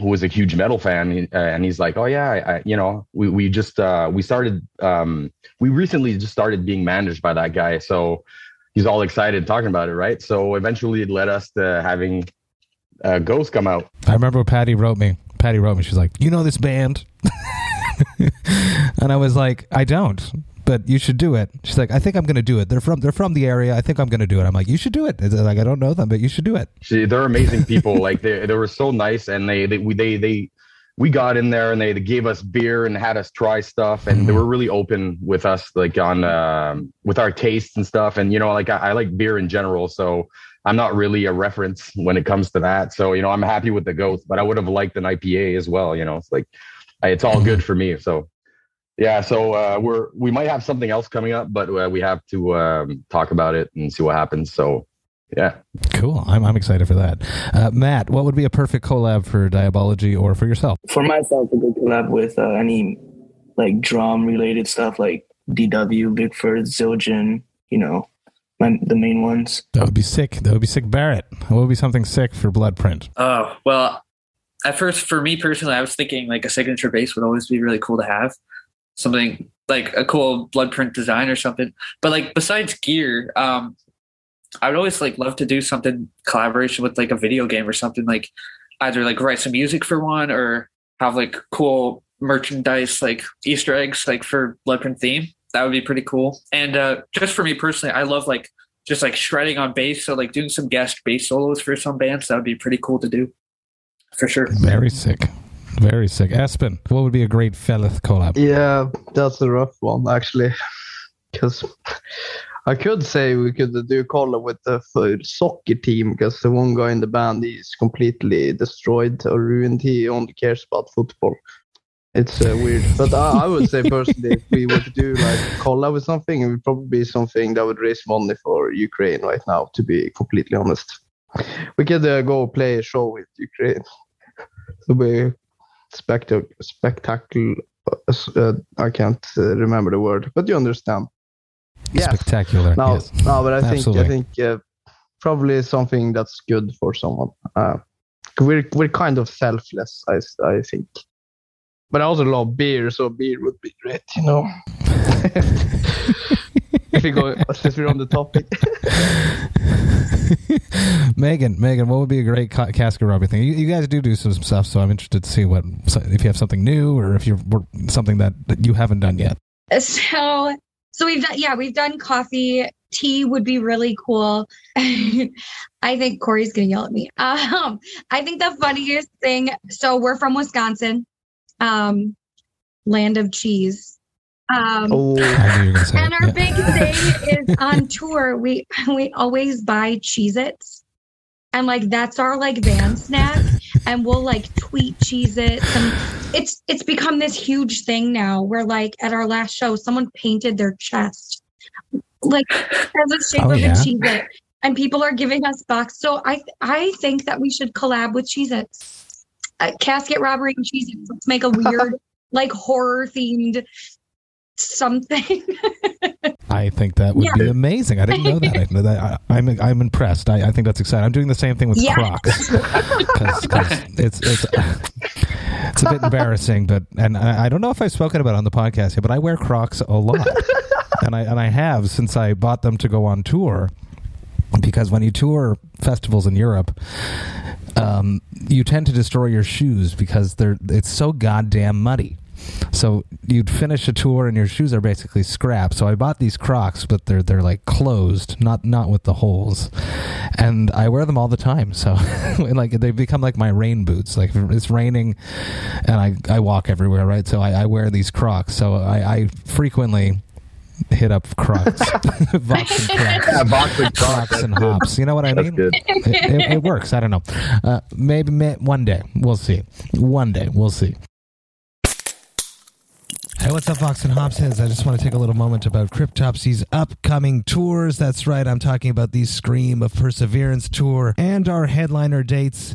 who was a huge metal fan, uh, and he's like, "Oh yeah, I, you know, we we just uh, we started um, we recently just started being managed by that guy, so." He's all excited talking about it, right? So eventually, it led us to having uh, Ghost come out. I remember Patty wrote me. Patty wrote me. She's like, "You know this band," and I was like, "I don't." But you should do it. She's like, I think I'm going to do it. They're from they're from the area. I think I'm going to do it. I'm like, you should do it. It's like I don't know them, but you should do it. She, they're amazing people. like they, they were so nice, and they, they, we, they, they, we got in there, and they, they gave us beer and had us try stuff, and they were really open with us, like on, um, with our tastes and stuff. And you know, like I, I like beer in general, so I'm not really a reference when it comes to that. So you know, I'm happy with the Ghost, but I would have liked an IPA as well. You know, it's like it's all good for me. So yeah, so uh, we're we might have something else coming up, but uh, we have to um, talk about it and see what happens. So yeah. Cool. I'm I'm excited for that. Uh, Matt, what would be a perfect collab for Diabology or for yourself? For myself, a good collab with uh, any like drum related stuff like DW, Vic Firth, Zildjian, you know, my, the main ones. That would be sick. That would be sick. Barrett, what would be something sick for Bloodprint? Oh well, at first for me personally, I was thinking like a signature bass would always be really cool to have, something like a cool blood print design or something. But like besides gear, um, I would always like love to do something collaboration with like a video game or something like either like write some music for one or have like cool merchandise like Easter eggs like for Bloodprint theme. That would be pretty cool. And uh, just for me personally, I love like just like shredding on bass. So like doing some guest bass solos for some bands that would be pretty cool to do, for sure. Very sick. Very sick. Espen, what would be a great Felith collab? Yeah, that's a rough one actually, because I could say we could do a collab with the soccer team because the one guy in the band is completely destroyed or ruined. He only cares about football. It's uh, weird, but I, I would say personally, if we were to do like collab with something, it would probably be something that would raise money for Ukraine right now. To be completely honest, we could uh, go play a show with Ukraine. It'll be spectacle. Spectacle. Uh, I can't uh, remember the word, but you understand. Yes. Spectacular. No, yes. no, but I think Absolutely. I think uh, probably something that's good for someone. Uh, we're we're kind of selfless, I I think. But I also love beer, so beer would be great, you know. if we go, since we're on the topic, Megan, Megan, what would be a great ca- Casket Robbery thing? You, you guys do do some stuff, so I'm interested to see what if you have something new or if you're something that, that you haven't done yet. So, so we've done, yeah, we've done coffee. Tea would be really cool. I think Corey's gonna yell at me. Um, I think the funniest thing. So we're from Wisconsin, um, land of cheese. Um, oh, I knew you were going to say and our Yeah. big thing is on tour. We we always buy Cheez Its. And like that's our like van snack. And we'll like tweet Cheez Its. And it's it's become this huge thing now where like at our last show, someone painted their chest like as a shape Oh, of yeah? a Cheez It. And people are giving us bucks. So I I think that we should collab with Cheez Its. Uh, casket robbery and Cheez Its. Let's make a weird, like horror themed something. I think that would be amazing. I didn't know that. I, that I, I'm I'm impressed. I, I think that's exciting. I'm doing the same thing with. Crocs because it's it's it's a bit embarrassing, but and I, I don't know if I've spoken about it on the podcast yet, but I wear Crocs a lot, and I and I have since I bought them to go on tour. Because when you tour festivals in Europe, um, you tend to destroy your shoes because they're it's so goddamn muddy. So you'd finish a tour and your shoes are basically scrap. So I bought these Crocs, but they're they're like closed, not not with the holes, and I wear them all the time. So like they become like my rain boots. Like it's raining, and I I walk everywhere, right? So I, I wear these Crocs. So I, I frequently hit up Crocs, Vox and Crocs. Yeah, Vox and crocs. Crocs and hops. You know what I That's mean? It, it, it works. I don't know. Uh, maybe may, one day we'll see. One day we'll see. Hey, what's up, Vox and Hops heads? I just want to take a little moment about Cryptopsy's upcoming tours. That's right, I'm talking about the Scream of Perseverance tour and our headliner dates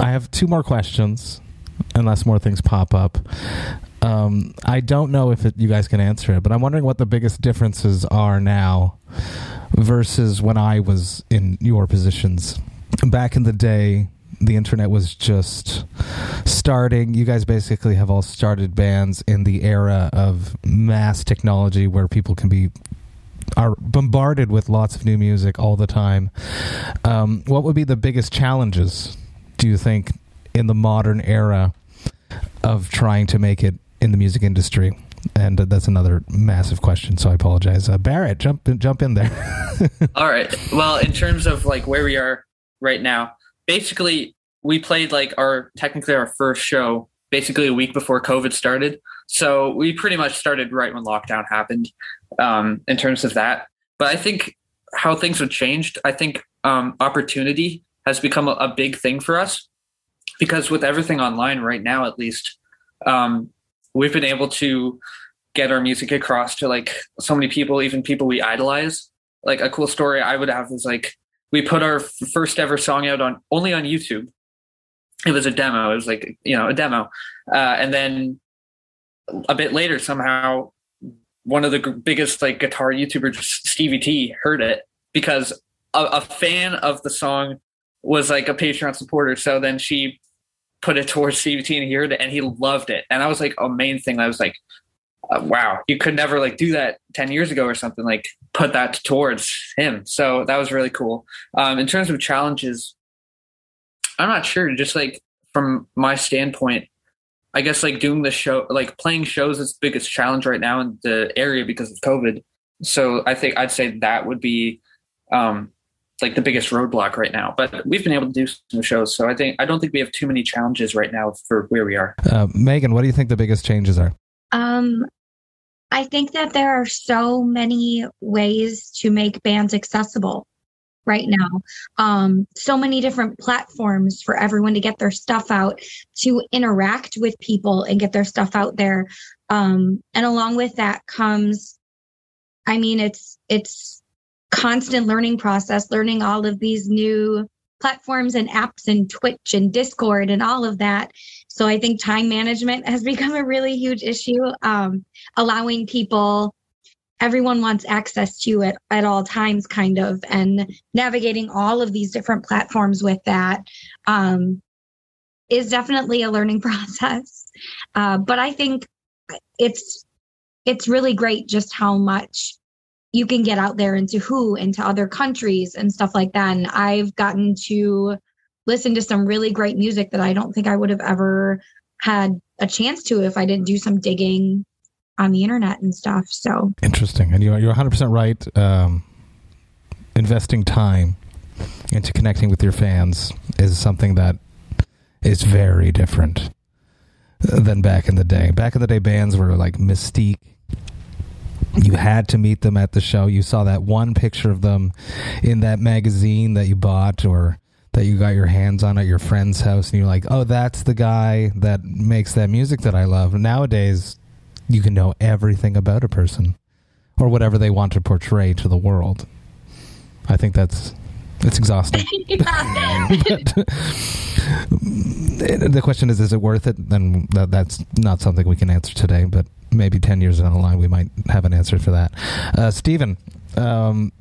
I have two more questions, unless more things pop up. Um, I don't know if it, you guys can answer it, but I'm wondering what the biggest differences are now versus when I was in your positions. Back in the day, the internet was just starting. You guys basically have all started bands in the era of mass technology where people can be are bombarded with lots of new music all the time. Um, what would be the biggest challenges, do you think, in the modern era of trying to make it in the music industry? And that's another massive question, so I apologize. Uh, Barrett, jump in, jump in there. All right. Well, in terms of like where we are right now, basically we played like our technically our first show basically a week before COVID started. So we pretty much started right when lockdown happened um, in terms of that. But I think how things have changed, I think um, opportunity has become a, a big thing for us because with everything online right now, at least, um, we've been able to get our music across to like so many people, even people we idolize. Like a cool story I would have is like we put our first ever song out on only on YouTube. It was a demo. It was like you know a demo, uh, and then a bit later somehow one of the biggest like guitar YouTubers, Stevie T, heard it because a, a fan of the song was like a Patreon supporter. So then she put it towards Stevie T and he heard it and he loved it. And I was like, a main thing. I was like, uh, wow, you could never like do that 10 years ago or something like put that towards him. So that was really cool. Um, in terms of challenges, I'm not sure. Just like from my standpoint, I guess like doing the show, like playing shows is the biggest challenge right now in the area because of COVID. So I think I'd say that would be um, like the biggest roadblock right now. But we've been able to do some shows, so I think I don't think we have too many challenges right now for where we are. Uh, Megan, what do you think the biggest changes are? Um, I think that there are so many ways to make bands accessible right now. Um, so many different platforms for everyone to get their stuff out, to interact with people and get their stuff out there. Um, and along with that comes, I mean, it's, it's constant learning process, learning all of these new platforms and apps and Twitch and Discord and all of that. So I think time management has become a really huge issue. Um, allowing people everyone wants access to it at all times kind of and navigating all of these different platforms with that um, is definitely a learning process uh, but i think it's it's really great just how much you can get out there into who into other countries and stuff like that and i've gotten to listen to some really great music that i don't think i would have ever had a chance to if i didn't do some digging on the internet and stuff. So interesting, and you're you're 100 percent right. Um, investing time into connecting with your fans is something that is very different than back in the day. Back in the day, bands were like mystique. You had to meet them at the show. You saw that one picture of them in that magazine that you bought or that you got your hands on at your friend's house, and you're like, "Oh, that's the guy that makes that music that I love." Nowadays, you can know everything about a person or whatever they want to portray to the world. I think that's it's exhausting. but, the question is, is it worth it? And that's not something we can answer today, but maybe 10 years down the line, we might have an answer for that. Uh, Stephen, um,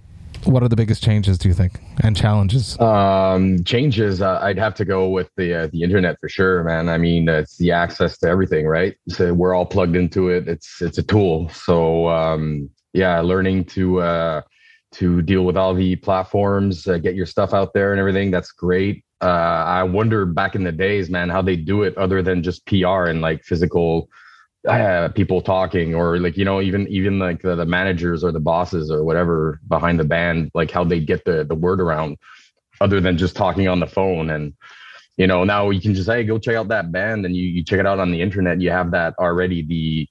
what are the biggest changes do you think and challenges? Um changes uh, i'd have to go with the uh, the internet for sure man. I mean it's the access to everything right? So we're all plugged into it. It's it's a tool. So um yeah learning to uh to deal with all the platforms uh, get your stuff out there and everything that's great. Uh i wonder back in the days man how they do it other than just pr and like physical uh, people talking or like you know even even like the, the, managers or the bosses or whatever behind the band like how they get the the word around other than just talking on the phone. And you know now you can just hey go check out that band and you, you check it out on the internet. You have that already the,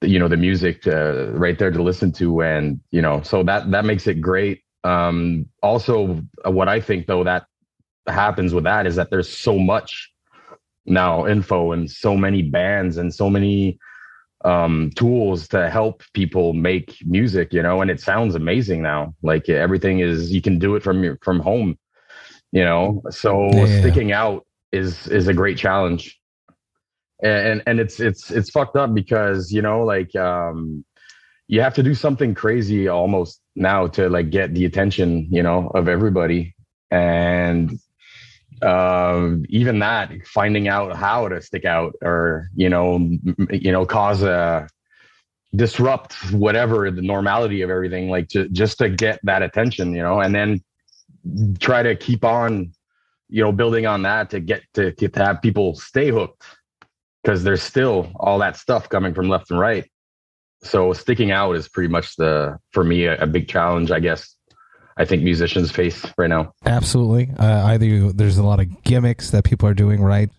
the you know the music uh, right there to listen to and you know so that that makes it great. Um also what i think though that happens with that is that there's so much now info and so many bands and so many um, tools to help people make music, you know, and it sounds amazing now. Like everything is, you can do it from your, from home, you know, so yeah. sticking out is, is a great challenge. And, and it's, it's, it's fucked up because, you know, like, um, you have to do something crazy almost now to like get the attention, you know, of everybody. And um, even that finding out how to stick out or you know m- you know cause a disrupt whatever the normality of everything like to, just to get that attention you know and then try to keep on you know building on that to get to, get to have people stay hooked because there's still all that stuff coming from left and right. So sticking out is pretty much the for me a, a big challenge i guess I think musicians face right now. Absolutely. Uh, either you, there's a lot of gimmicks that people are doing right,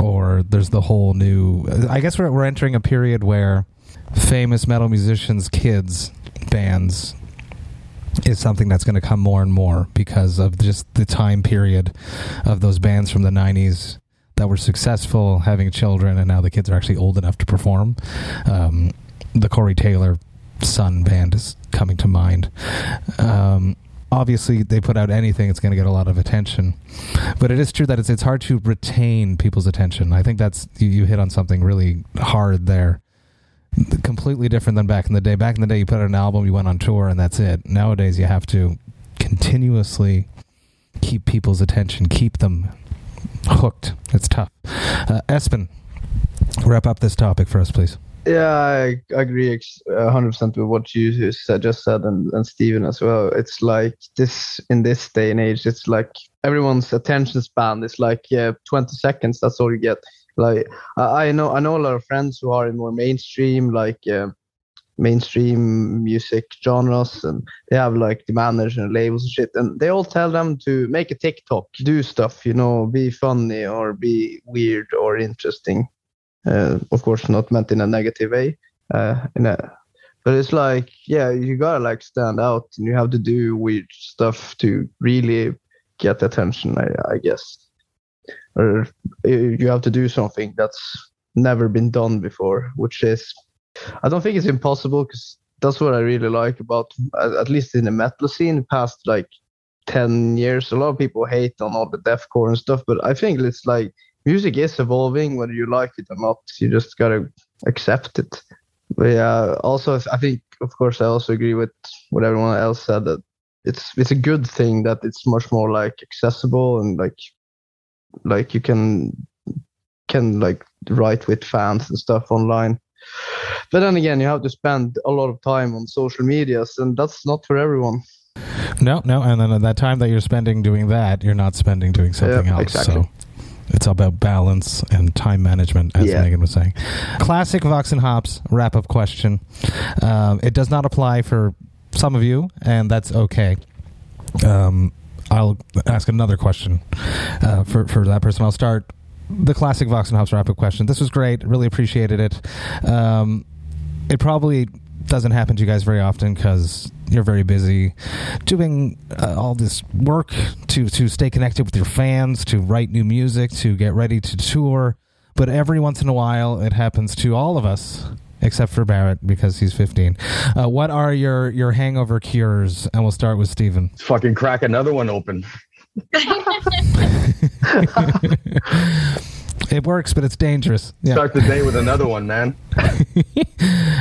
or there's the whole new. I guess we're we're entering a period where famous metal musicians' kids bands is something that's going to come more and more because of just the time period of those bands from the 90s that were successful having children and now the kids are actually old enough to perform um, the corey taylor son band is coming to mind um, obviously they put out anything it's going to get a lot of attention but it is true that it's it's hard to retain people's attention i think that's you, you hit on something really hard there completely different than back in the day. Back in the day, you put out an album, you went on tour, and that's it. Nowadays, you have to continuously keep people's attention, keep them hooked. It's tough. Uh, Espen, wrap up this topic for us, please. Yeah, I agree uh, 100% with what you just said and, and Steven as well. It's like this in this day and age, it's like everyone's attention span is like yeah, 20 seconds. That's all you get. Like I, I know, I know a lot of friends who are in more mainstream, like uh, mainstream music genres, and they have like the managers and labels and shit, and they all tell them to make a TikTok, do stuff, you know, be funny or be weird or interesting uh, of course, not meant in a negative way. Uh, in a, but it's like, yeah, you gotta like stand out, and you have to do weird stuff to really get attention. I, I guess, or uh, you have to do something that's never been done before, which is, I don't think it's impossible because that's what I really like about, at least in the metal scene, past like 10 years. A lot of people hate on all the deathcore and stuff, but I think it's like music is evolving, whether you like it or not. You just gotta accept it. But yeah, also I think, of course, I also agree with what everyone else said that it's it's a good thing that it's much more like accessible and like like you can can like write with fans and stuff online. But then again, you have to spend a lot of time on social medias, and that's not for everyone. No, no, and then at that time that you're spending doing that, you're not spending doing something Yeah, else. exactly. So it's all about balance and time management, as Yeah. Megan was saying. Classic Vox and Hops wrap up question. Um, it does not apply for some of you, and that's okay. Um, I'll ask another question uh, for for that person. I'll start the classic Vox and Hops wrap up question. This was great. Really appreciated it. Um, it probably doesn't happen to you guys very often because you're very busy doing uh, all this work to to stay connected with your fans, to write new music, to get ready to tour. But every once in a while, it happens to all of us, except for Barrett because he's 15. Uh, what are your your hangover cures? And we'll start with Steven. Fucking crack another one open. it works, but it's dangerous. Yeah. Start the day with another one, man.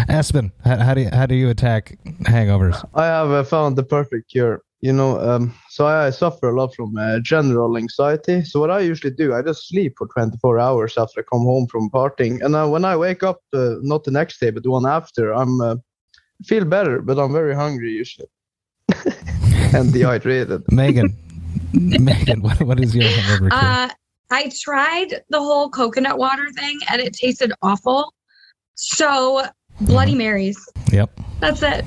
Espen, how, how do you, how do you attack hangovers? I have uh, found the perfect cure. You know, um, so I, I suffer a lot from uh, general anxiety. So what I usually do, I just sleep for 24 hours after I come home from partying, and uh, when I wake up, uh, not the next day, but the one after, I'm uh, feel better, but I'm very hungry usually and dehydrated. Megan, Megan, what, what is your hangover cure? I tried the whole coconut water thing and it tasted awful. So Bloody. Marys. yep. That's it.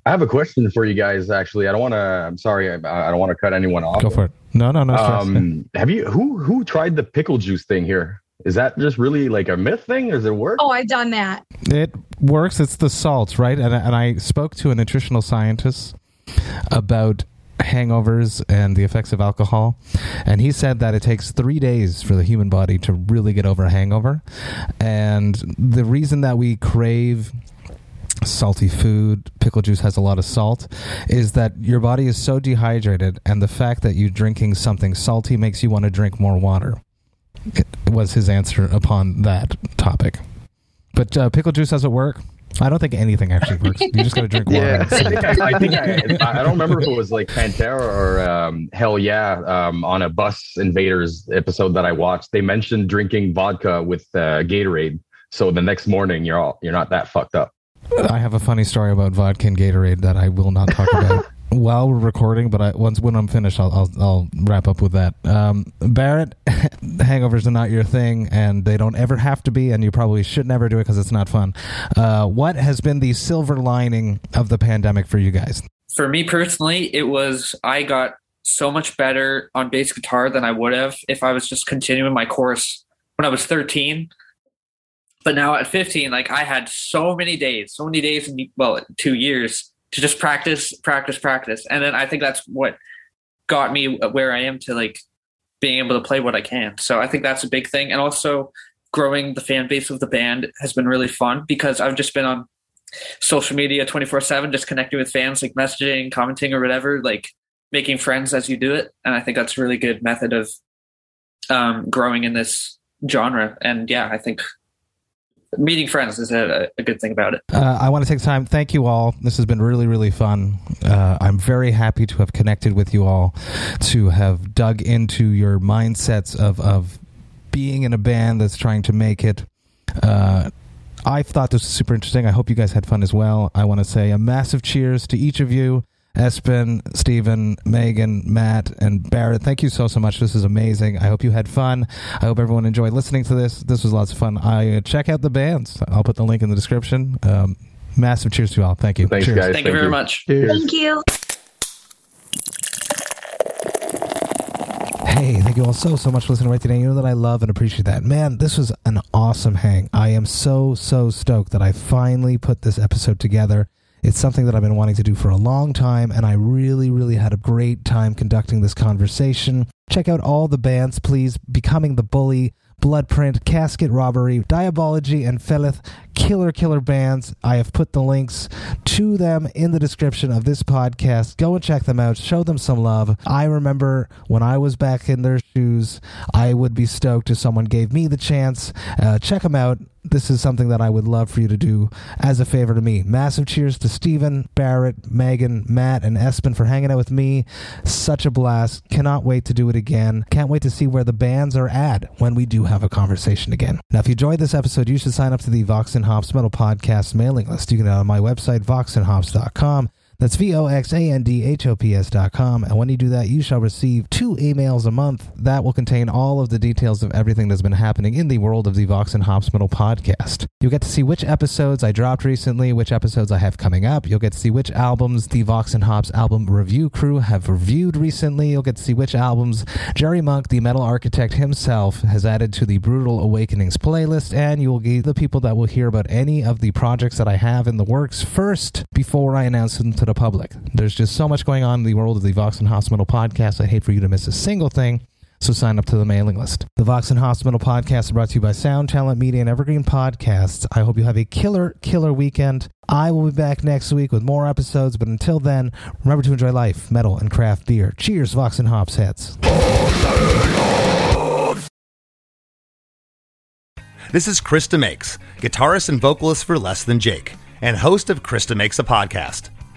I have a question for you guys. Actually, I don't want to. I'm sorry. I, I don't want to cut anyone off. Go for it. No, no, no stress. Um, have you who who tried the pickle juice thing here? Is that just really like a myth thing? Or does it work? Oh, I've done that. It works. It's the salts, right? And, and I spoke to a nutritional scientist about hangovers and the effects of alcohol. And he said that it takes three days for the human body to really get over a hangover. And the reason that we crave salty food, pickle juice has a lot of salt, is that your body is so dehydrated, and the fact that you're drinking something salty makes you want to drink more water. It was his answer upon that topic. But uh, pickle juice doesn't work. I don't think anything actually works. You just got to drink water. Yeah. I think I, I think I, I don't remember if it was like Pantera or um, Hell Yeah um, on a Bus Invaders episode that I watched. They mentioned drinking vodka with uh, Gatorade, so the next morning you're all you're not that fucked up. I have a funny story about vodka and Gatorade that I will not talk about while we're recording, but I, once when I'm finished, I'll, I'll I'll wrap up with that. Um, Barrett, hangovers are not your thing, and they don't ever have to be, and you probably should never do it because it's not fun. Uh, what has been the silver lining of the pandemic for you guys? For me personally, it was I got so much better on bass guitar than I would have if I was just continuing my course when I was 13. But now at 15, like I had so many days, so many days in well, two years to just practice, practice, practice. And then I think that's what got me where I am to like being able to play what I can. So I think that's a big thing. And also growing the fan base of the band has been really fun because I've just been on social media 24 7, just connecting with fans, like messaging, commenting, or whatever, like making friends as you do it. And I think that's a really good method of um, growing in this genre. And yeah, I think meeting friends is a, a good thing about it. Uh, I want to take time. Thank you all. This has been really, really fun. Uh, I'm very happy to have connected with you all, to have dug into your mindsets of, of being in a band that's trying to make it. Uh, I thought this was super interesting. I hope you guys had fun as well. I want to say a massive cheers to each of you. Espen, Stephen, Megan, Matt, and Barrett, thank you so, so much. This is amazing. I hope you had fun. I hope everyone enjoyed listening to this. This was lots of fun. I uh, check out the bands. I'll put the link in the description. Um, massive cheers to you all. Thank you. Thanks, cheers. guys. Thank, you very much. Thank you. Hey, thank you all so, so much for listening right today. You know that I love and appreciate that. Man, this was an awesome hang. I am so, so stoked that I finally put this episode together. It's something that I've been wanting to do for a long time, and I really, really had a great time conducting this conversation. Check out all the bands, please. Becoming the Bully, Bloodprint, Casket Robbery, Diabology, and Felith. Killer, killer bands. I have put the links to them in the description of this podcast. Go and check them out. Show them some love. I remember when I was back in their shoes, I would be stoked if someone gave me the chance. Uh, check them out this is something that I would love for you to do as a favor to me. Massive cheers to Stephen, Barrett, Megan, Matt, and Espen for hanging out with me. Such a blast. Cannot wait to do it again. Can't wait to see where the bands are at when we do have a conversation again. Now, if you enjoyed this episode, you should sign up to the Vox and Hops Metal Podcast mailing list. You can get it on my website, voxandhops.com. That's V O X A N D H O P S dot com. And when you do that, you shall receive two emails a month that will contain all of the details of everything that's been happening in the world of the Vox and Hops Metal podcast. You'll get to see which episodes I dropped recently, which episodes I have coming up. You'll get to see which albums the Vox and Hops album review crew have reviewed recently. You'll get to see which albums Jerry Monk, the metal architect himself, has added to the Brutal Awakenings playlist. And you will get the people that will hear about any of the projects that I have in the works first before I announce them to the public. There's just so much going on in the world of the Vox and Hops Metal podcast. I'd hate for you to miss a single thing. So sign up to the mailing list. The Vox and Hops Metal podcast is brought to you by Sound Talent Media and Evergreen Podcasts. I hope you have a killer, killer weekend. I will be back next week with more episodes, but until then, remember to enjoy life, metal, and craft beer. Cheers, Vox and Hops heads. This is Chris DeMakes, guitarist and vocalist for Less Than Jake, and host of Chris DeMakes a Podcast,